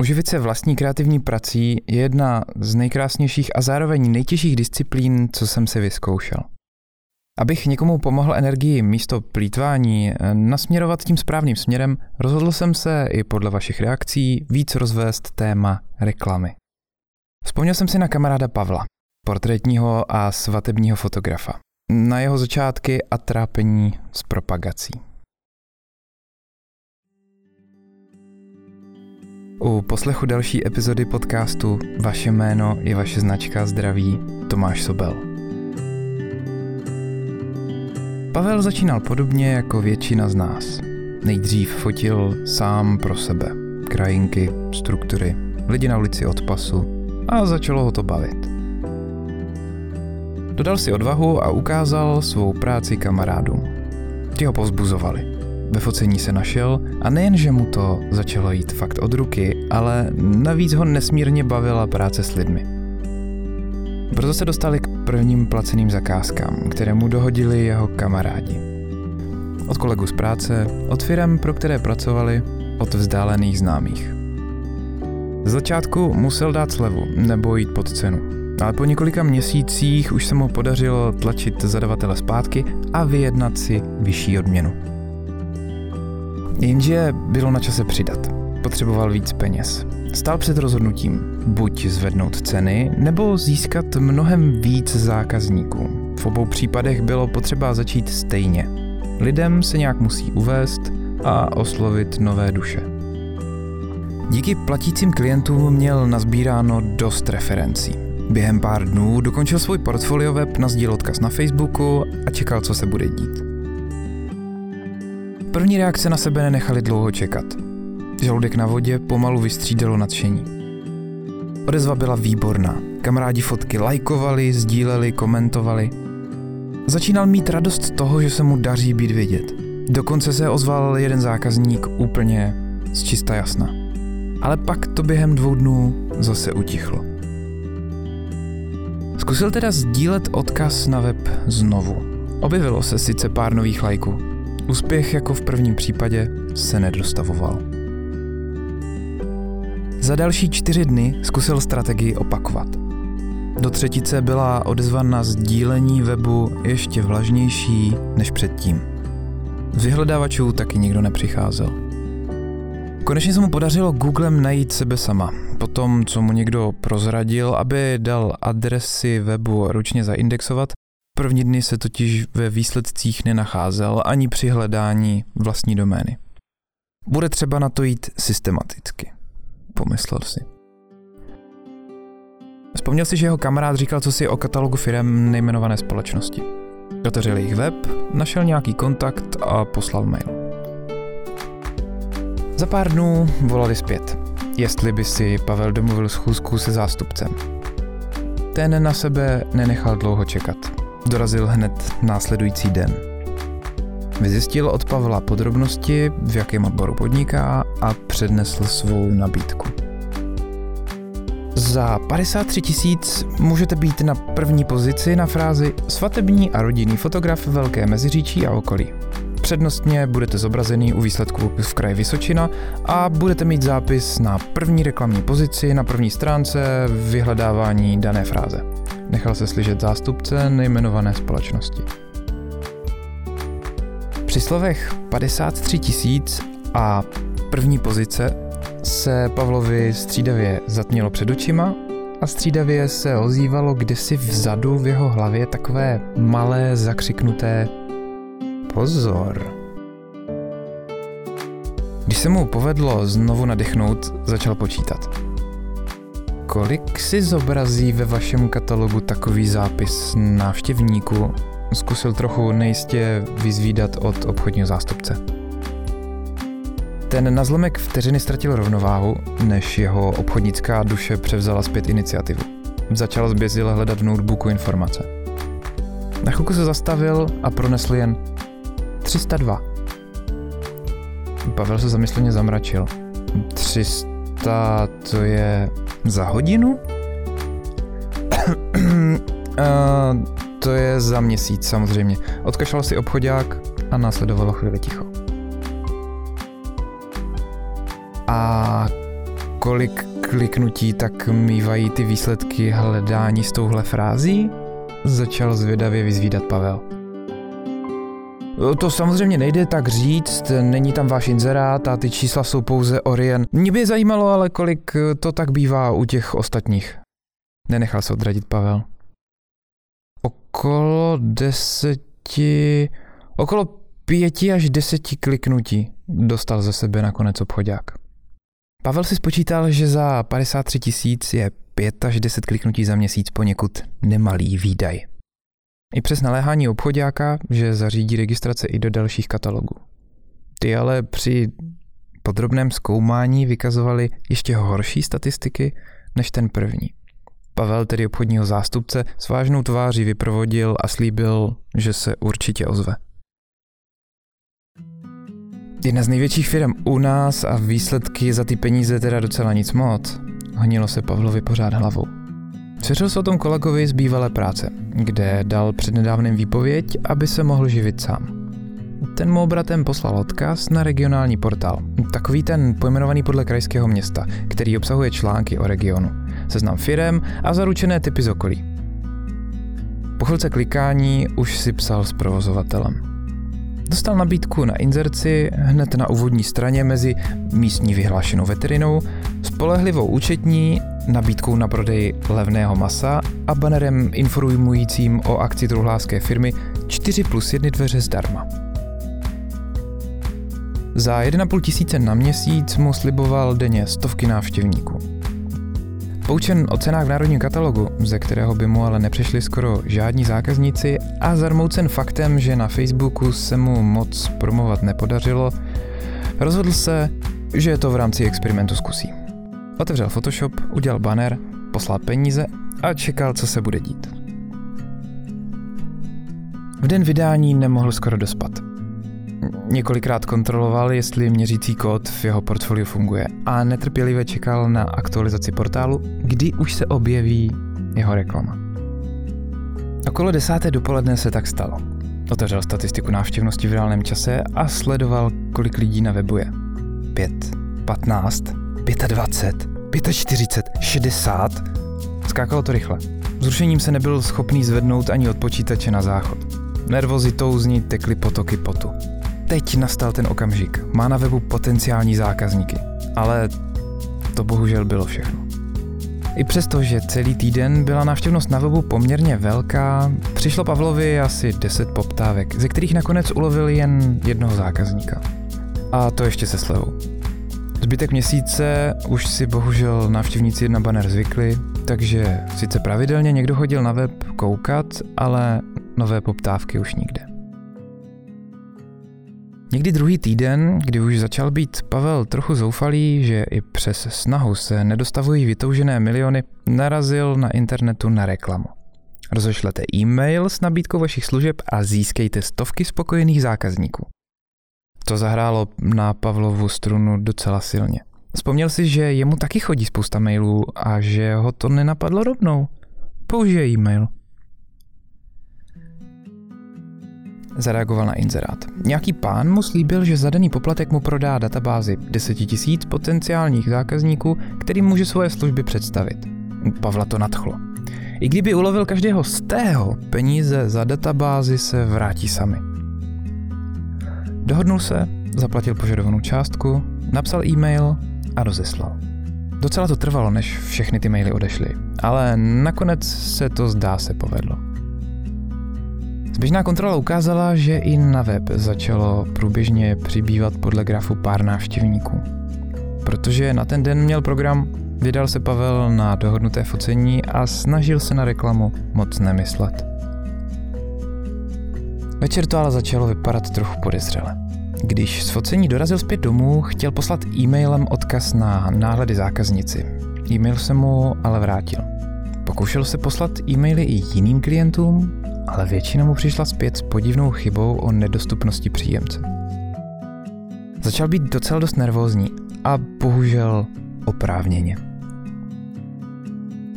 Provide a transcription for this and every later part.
Uživit se vlastní kreativní prací je jedna z nejkrásnějších a zároveň nejtěžších disciplín, co jsem si vyzkoušel. Abych někomu pomohl energii místo plítvání nasměrovat tím správným směrem, rozhodl jsem se i podle vašich reakcí víc rozvést téma reklamy. Vzpomněl jsem si na kamaráda Pavla, portrétního a svatebního fotografa, na jeho začátky a trápení s propagací. U poslechu další epizody podcastu Vaše jméno je vaše značka zdraví Tomáš Sobel. Pavel začínal podobně jako většina z nás. Nejdřív fotil sám pro sebe. Krajinky, struktury, lidi na ulici od pasu a začalo ho to bavit. Dodal si odvahu a ukázal svou práci kamarádům. Ti ho povzbuzovali. Ve focení se našel a nejen, že mu to začalo jít fakt od ruky, ale navíc ho nesmírně bavila práce s lidmi. Proto se dostali k prvním placeným zakázkám, které mu dohodili jeho kamarádi. Od kolegů z práce, od firm, pro které pracovali, od vzdálených známých. Z začátku musel dát slevu nebo jít pod cenu, ale po několika měsících už se mu podařilo tlačit zadavatele zpátky a vyjednat si vyšší odměnu. Jenže bylo na čase přidat. Potřeboval víc peněz. Stál před rozhodnutím buď zvednout ceny, nebo získat mnohem víc zákazníků. V obou případech bylo potřeba začít stejně. Lidem se nějak musí uvést a oslovit nové duše. Díky platícím klientům měl nazbíráno dost referencí. Během pár dnů dokončil svůj portfolio web, nazdíl odkaz na Facebooku a čekal, co se bude dít. První reakce na sebe nenechali dlouho čekat. Žaludek na vodě pomalu vystřídalo nadšení. Odezva byla výborná. Kamarádi fotky lajkovali, sdíleli, komentovali. Začínal mít radost toho, že se mu daří být vidět. Dokonce se ozval jeden zákazník úplně z čista jasna. Ale pak to během dvou dnů zase utichlo. Zkusil teda sdílet odkaz na web znovu. Objevilo se sice pár nových lajků. Úspěch jako v prvním případě se nedostavoval. Za další čtyři dny zkusil strategii opakovat. Do třetice byla odezva na sdílení webu ještě vlažnější než předtím. Z vyhledávačů taky nikdo nepřicházel. Konečně se mu podařilo Googlem najít sebe sama. Potom, co mu někdo prozradil, aby dal adresy webu ručně zaindexovat, první dny se totiž ve výsledcích nenacházel ani při hledání vlastní domény. Bude třeba na to jít systematicky pomyslel si. Vzpomněl si, že jeho kamarád říkal, co si o katalogu firm nejmenované společnosti. Otevřel jejich web, našel nějaký kontakt a poslal mail. Za pár dnů volali zpět, jestli by si Pavel domluvil schůzku se zástupcem. Ten na sebe nenechal dlouho čekat. Dorazil hned následující den. Vyzjistil od Pavla podrobnosti, v jakém odboru podniká a přednesl svou nabídku. Za 53 tisíc můžete být na první pozici na frázi svatební a rodinný fotograf Velké Meziříčí a okolí. Přednostně budete zobrazený u výsledku v kraji Vysočina a budete mít zápis na první reklamní pozici na první stránce vyhledávání dané fráze. Nechal se slyšet zástupce nejmenované společnosti. Při slovech 53 tisíc a první pozice se Pavlovi střídavě zatmělo před očima a střídavě se ozývalo kdysi vzadu v jeho hlavě takové malé zakřiknuté Pozor. Když se mu povedlo znovu nadechnout, začal počítat. Kolik si zobrazí ve vašem katalogu takový zápis návštěvníků zkusil trochu nejistě vyzvídat od obchodního zástupce. Ten na zlomek vteřiny ztratil rovnováhu, než jeho obchodnická duše převzala zpět iniciativu. Začal zbězile hledat v notebooku informace. Na chvilku se zastavil a pronesl jen 302. Pavel se zamysleně zamračil. 300 to je za hodinu? uh, to je za měsíc samozřejmě. Odkašlal si obchodák a následovalo chvíli ticho. A kolik kliknutí tak mývají ty výsledky hledání s touhle frází? Začal zvědavě vyzvídat Pavel. To samozřejmě nejde tak říct, není tam váš inzerát a ty čísla jsou pouze Orien. Mě by zajímalo ale, kolik to tak bývá u těch ostatních. Nenechal se odradit Pavel. Okolo deseti... Okolo pěti až deseti kliknutí dostal ze sebe nakonec obchodák. Pavel si spočítal, že za 53 tisíc je 5 až 10 kliknutí za měsíc poněkud nemalý výdaj. I přes naléhání obchodáka, že zařídí registrace i do dalších katalogů. Ty ale při podrobném zkoumání vykazovali ještě horší statistiky než ten první. Pavel, tedy obchodního zástupce, s vážnou tváří vyprovodil a slíbil, že se určitě ozve. Jedna z největších firm u nás a výsledky za ty peníze teda docela nic moc. Honilo se Pavlovi pořád hlavou. Svěřil se o tom kolegovi z bývalé práce, kde dal přednedávným výpověď, aby se mohl živit sám. Ten mu obratem poslal odkaz na regionální portál. Takový ten pojmenovaný podle krajského města, který obsahuje články o regionu, seznam firem a zaručené typy z okolí. Po chvilce klikání už si psal s provozovatelem. Dostal nabídku na inzerci hned na úvodní straně mezi místní vyhlášenou veterinou, spolehlivou účetní, nabídkou na prodej levného masa a banerem informujícím o akci truhlářské firmy 4 plus 1 dveře zdarma. Za 1,5 tisíce na měsíc mu sliboval denně stovky návštěvníků. Poučen o cenách v národním katalogu, ze kterého by mu ale nepřišli skoro žádní zákazníci a zarmoucen faktem, že na Facebooku se mu moc promovat nepodařilo, rozhodl se, že to v rámci experimentu zkusí. Otevřel Photoshop, udělal banner, poslal peníze a čekal, co se bude dít. V den vydání nemohl skoro dospat. Několikrát kontroloval, jestli měřící kód v jeho portfoliu funguje a netrpělivě čekal na aktualizaci portálu, kdy už se objeví jeho reklama. Okolo desáté dopoledne se tak stalo. Otevřel statistiku návštěvnosti v reálném čase a sledoval, kolik lidí na webu je. 5, 15, 25, 45, 60. Skákalo to rychle. Zrušením se nebyl schopný zvednout ani od počítače na záchod. Nervozitou z ní tekly potoky potu. Teď nastal ten okamžik. Má na webu potenciální zákazníky. Ale to bohužel bylo všechno. I přesto, že celý týden byla návštěvnost na webu poměrně velká, přišlo Pavlovi asi 10 poptávek, ze kterých nakonec ulovil jen jednoho zákazníka. A to ještě se slevou. Zbytek měsíce už si bohužel návštěvníci na banner zvykli, takže sice pravidelně někdo chodil na web koukat, ale nové poptávky už nikde. Někdy druhý týden, kdy už začal být Pavel trochu zoufalý, že i přes snahu se nedostavují vytoužené miliony, narazil na internetu na reklamu. Rozošlete e-mail s nabídkou vašich služeb a získejte stovky spokojených zákazníků. To zahrálo na Pavlovu strunu docela silně. Vzpomněl si, že jemu taky chodí spousta mailů a že ho to nenapadlo rovnou. Použije e-mail. Zareagoval na inzerát. Nějaký pán mu slíbil, že za daný poplatek mu prodá databázi 10 tisíc potenciálních zákazníků, kterým může svoje služby představit. Pavla to nadchlo. I kdyby ulovil každého z tého, peníze za databázi se vrátí sami. Dohodnul se, zaplatil požadovanou částku, napsal e-mail a rozeslal. Docela to trvalo, než všechny ty maily odešly, ale nakonec se to zdá se povedlo. Zběžná kontrola ukázala, že i na web začalo průběžně přibývat podle grafu pár návštěvníků. Protože na ten den měl program, vydal se Pavel na dohodnuté focení a snažil se na reklamu moc nemyslet. Večer to ale začalo vypadat trochu podezřele. Když z focení dorazil zpět domů, chtěl poslat e-mailem odkaz na náhledy zákaznici. E-mail se mu ale vrátil. Pokoušel se poslat e-maily i jiným klientům, ale většina mu přišla zpět s podivnou chybou o nedostupnosti příjemce. Začal být docela dost nervózní a bohužel oprávněně.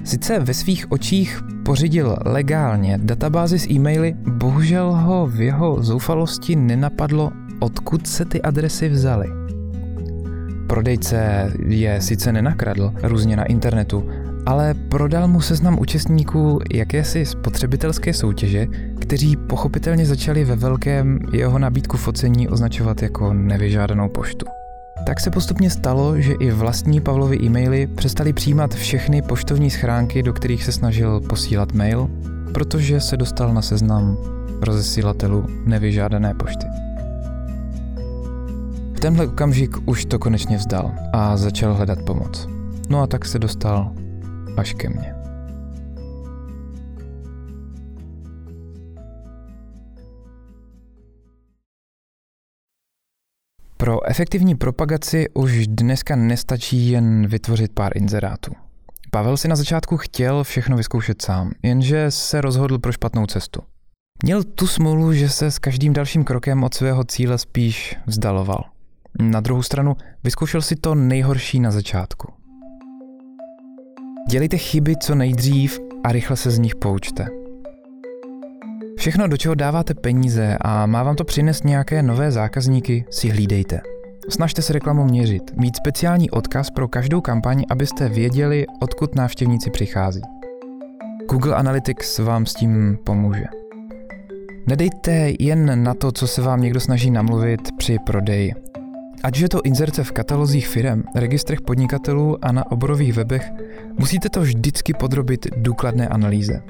Sice ve svých očích pořídil legálně databázi s e-maily, bohužel ho v jeho zoufalosti nenapadlo, odkud se ty adresy vzaly. Prodejce je sice nenakradl různě na internetu, ale prodal mu seznam účastníků jakési spotřebitelské soutěže, kteří pochopitelně začali ve velkém jeho nabídku focení označovat jako nevyžádanou poštu. Tak se postupně stalo, že i vlastní Pavlovy e-maily přestali přijímat všechny poštovní schránky, do kterých se snažil posílat mail, protože se dostal na seznam rozesílatelů nevyžádané pošty. V tenhle okamžik už to konečně vzdal a začal hledat pomoc. No a tak se dostal až ke mně. Pro efektivní propagaci už dneska nestačí jen vytvořit pár inzerátů. Pavel si na začátku chtěl všechno vyzkoušet sám, jenže se rozhodl pro špatnou cestu. Měl tu smůlu, že se s každým dalším krokem od svého cíle spíš vzdaloval. Na druhou stranu vyzkoušel si to nejhorší na začátku. Dělejte chyby co nejdřív a rychle se z nich poučte. Všechno, do čeho dáváte peníze a má vám to přinést nějaké nové zákazníky, si hlídejte. Snažte se reklamu měřit, mít speciální odkaz pro každou kampaň, abyste věděli, odkud návštěvníci přichází. Google Analytics vám s tím pomůže. Nedejte jen na to, co se vám někdo snaží namluvit při prodeji. Ať je to inzerce v katalozích firm, registrech podnikatelů a na oborových webech, musíte to vždycky podrobit důkladné analýze.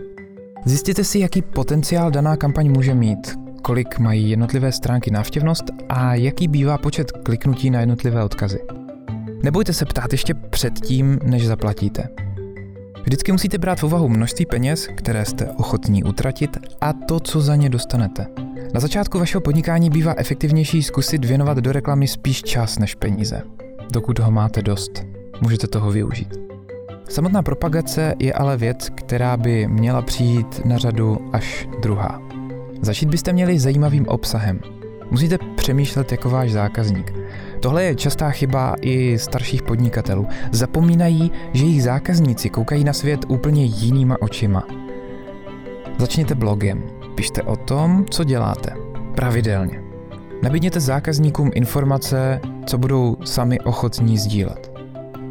Zjistěte si, jaký potenciál daná kampaň může mít, kolik mají jednotlivé stránky návštěvnost a jaký bývá počet kliknutí na jednotlivé odkazy. Nebojte se ptát ještě předtím, než zaplatíte. Vždycky musíte brát v úvahu množství peněz, které jste ochotní utratit a to, co za ně dostanete. Na začátku vašeho podnikání bývá efektivnější zkusit věnovat do reklamy spíš čas než peníze. Dokud ho máte dost, můžete toho využít. Samotná propagace je ale věc, která by měla přijít na řadu až druhá. Začít byste měli zajímavým obsahem. Musíte přemýšlet jako váš zákazník. Tohle je častá chyba i starších podnikatelů. Zapomínají, že jejich zákazníci koukají na svět úplně jinýma očima. Začněte blogem. Pište o tom, co děláte. Pravidelně. Nabídněte zákazníkům informace, co budou sami ochotní sdílet.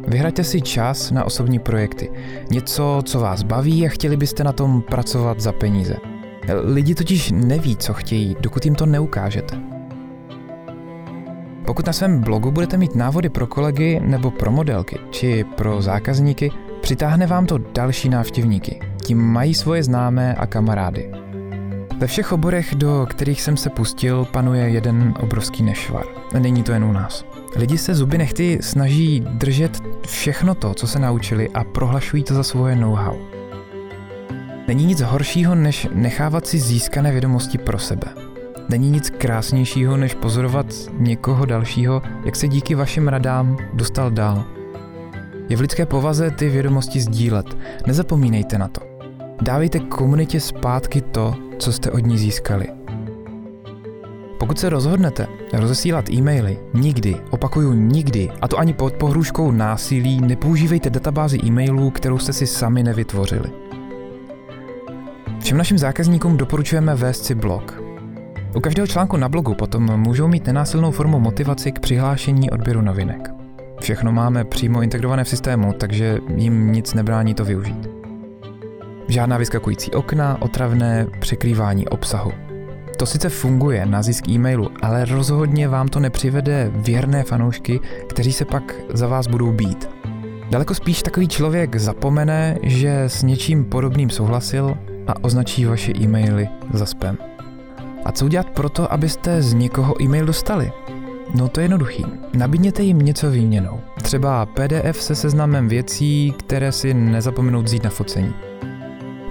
Vyhraďte si čas na osobní projekty. Něco, co vás baví a chtěli byste na tom pracovat za peníze. Lidi totiž neví, co chtějí, dokud jim to neukážete. Pokud na svém blogu budete mít návody pro kolegy nebo pro modelky, či pro zákazníky, přitáhne vám to další návštěvníky. Tím mají svoje známé a kamarády. Ve všech oborech, do kterých jsem se pustil, panuje jeden obrovský nešvar. Není to jen u nás. Lidi se zuby nechty snaží držet všechno to, co se naučili a prohlašují to za svoje know-how. Není nic horšího, než nechávat si získané vědomosti pro sebe. Není nic krásnějšího, než pozorovat někoho dalšího, jak se díky vašim radám dostal dál. Je v lidské povaze ty vědomosti sdílet. Nezapomínejte na to. Dávejte komunitě zpátky to, co jste od ní získali. Pokud se rozhodnete rozesílat e-maily, nikdy, opakuju nikdy, a to ani pod pohrůžkou násilí, nepoužívejte databázi e-mailů, kterou jste si sami nevytvořili. Všem našim zákazníkům doporučujeme vést si blog. U každého článku na blogu potom můžou mít nenásilnou formu motivaci k přihlášení odběru novinek. Všechno máme přímo integrované v systému, takže jim nic nebrání to využít. Žádná vyskakující okna, otravné překrývání obsahu. To sice funguje na zisk e-mailu, ale rozhodně vám to nepřivede věrné fanoušky, kteří se pak za vás budou být. Daleko spíš takový člověk zapomene, že s něčím podobným souhlasil a označí vaše e-maily za spam. A co udělat proto, abyste z někoho e-mail dostali? No to je jednoduchý. Nabídněte jim něco výměnou. Třeba PDF se seznamem věcí, které si nezapomenou vzít na focení.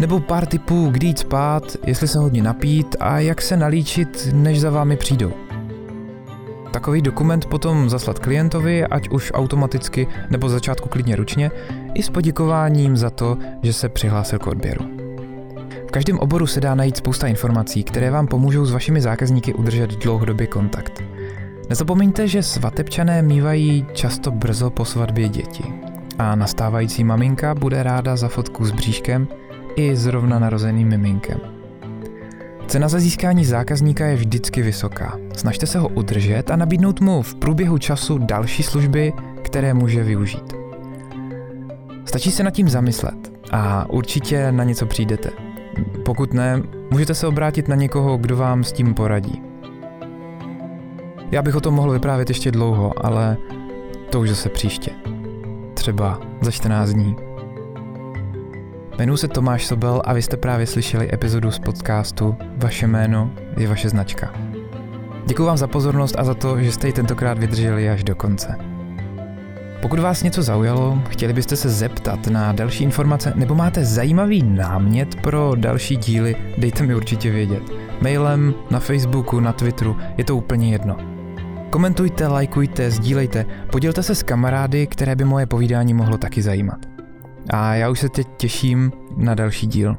Nebo pár tipů, kdy jít spát, jestli se hodně napít a jak se nalíčit, než za vámi přijdou. Takový dokument potom zaslat klientovi, ať už automaticky nebo začátku klidně ručně, i s poděkováním za to, že se přihlásil k odběru. V každém oboru se dá najít spousta informací, které vám pomůžou s vašimi zákazníky udržet dlouhodobě kontakt. Nezapomeňte, že svatebčané mývají často brzo po svatbě děti a nastávající maminka bude ráda za fotku s bříškem i zrovna narozeným miminkem. Cena za získání zákazníka je vždycky vysoká. Snažte se ho udržet a nabídnout mu v průběhu času další služby, které může využít. Stačí se nad tím zamyslet a určitě na něco přijdete. Pokud ne, můžete se obrátit na někoho, kdo vám s tím poradí. Já bych o tom mohl vyprávět ještě dlouho, ale to už zase příště. Třeba za 14 dní. Jmenuji se Tomáš Sobel a vy jste právě slyšeli epizodu z podcastu Vaše jméno je vaše značka. Děkuji vám za pozornost a za to, že jste ji tentokrát vydrželi až do konce. Pokud vás něco zaujalo, chtěli byste se zeptat na další informace nebo máte zajímavý námět pro další díly, dejte mi určitě vědět. Mailem, na Facebooku, na Twitteru, je to úplně jedno. Komentujte, lajkujte, sdílejte, podělte se s kamarády, které by moje povídání mohlo taky zajímat. A já už se teď těším na další díl.